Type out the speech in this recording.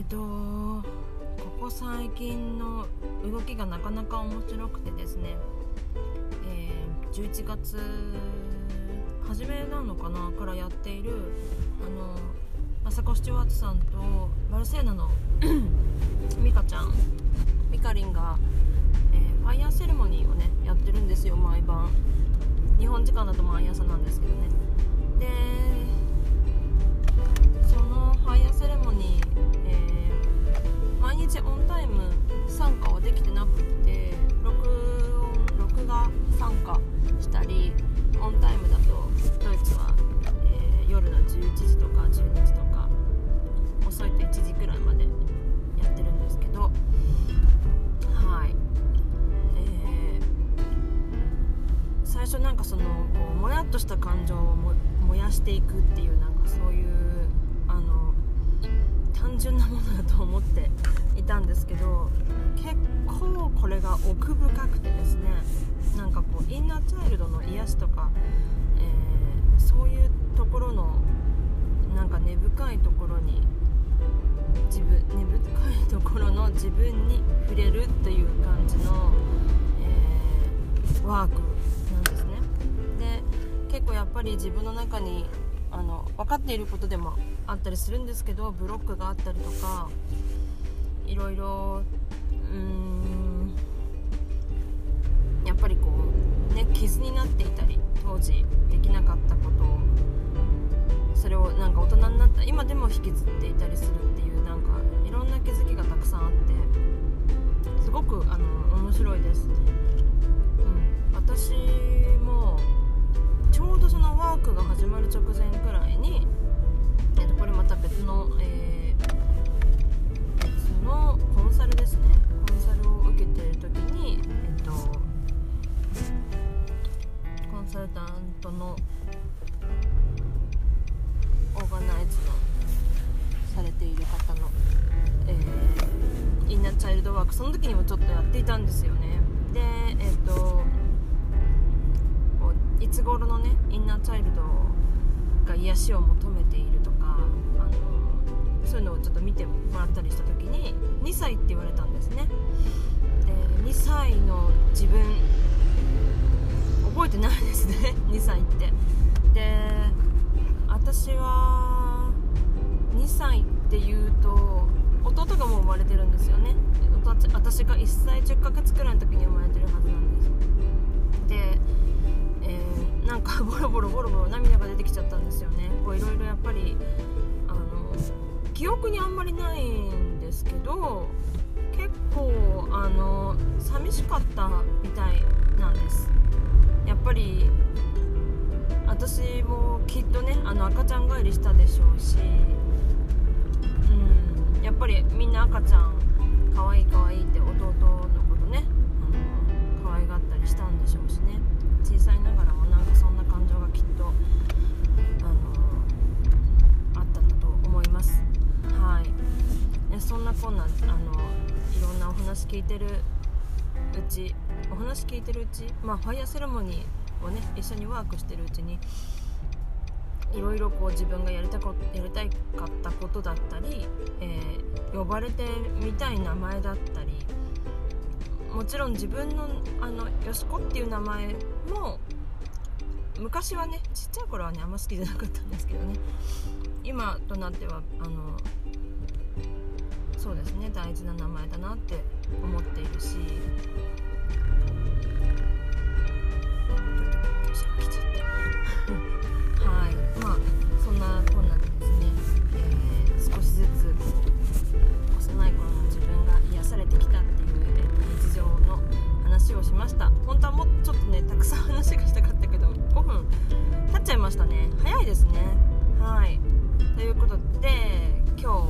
えっ、とここ最近の動きがなかなか面白くてですね、えー11月初めなのかなからやっているあのマサコ・スチュワートさんとバルセーナの ミカちゃんミカリンが、えーファイヤーセレモニーをねやってるんですよ毎晩。日本時間だと毎朝なんですけどね。でそのファイヤーセレモニー、初なんかそのこうもやっとした感情を燃やしていくっていうなんかそういうあの単純なものだと思っていたんですけど結構これが奥深くてですねなんかこうインナーチャイルドの癒しとか、えーそういうところのなんか根深いところに自分根深いところの自分に触れるという感じの、えーワーク結構やっぱり自分の中にあの分かっていることでもあったりするんですけどブロックがあったりとかいろいろうーんやっぱりこうね傷になっていたり当時できなかったことをそれをなんか大人になった今でも引きずっていたりするっていうなんかいろんな気づきがたくさんあってすごくあの面白いです、うん、私もちょうどそのワークが始まる直前くらいに、えっとこれまた別の、えー別のコンサルですね。コンサルを受けてる時にえっとコンサルタントのオーガナイズのされている方の、えーインナーチャイルドワークその時にもちょっとやっていたんですよね。でえっ、といつ頃のねインナーチャイルドが癒しを求めているとかあのそういうのをちょっと見てもらったりした時に2歳って言われたんですね。で2歳の自分覚えてないですね。2歳って。で私は2歳っていうと弟がもう生まれてるんですよね。弟私が1歳10ヶ月くらいの時に生まれてるはずなんですボロボロボロ涙が出てきちゃったんですよね。こういろいろやっぱりあの記憶にあんまりないんですけど結構あの寂しかったみたいなんです。やっぱり私もきっとねあの赤ちゃん帰りしたでしょうし、聞いてるうちお話聞いてるうちまあファイヤーセレモニーをね一緒にワークしてるうちにいろいろこう自分がやりたこやりたかったことだったり、えー呼ばれてみたい名前だったりもちろん自分のあのよしこっていう名前も昔はねちっちゃい頃はねあんま好きじゃなかったんですけどね。今となってはあのそうですね。大事な名前だなって思っているし。はい。まあそんなこんなでですね、えー、少しずつ幼い頃の自分が癒されてきたっていう、えー、日常の話をしました。本当はもうちょっとねたくさん話がしたかったけど5分経っちゃいましたね。早いですね。はい。ということで今日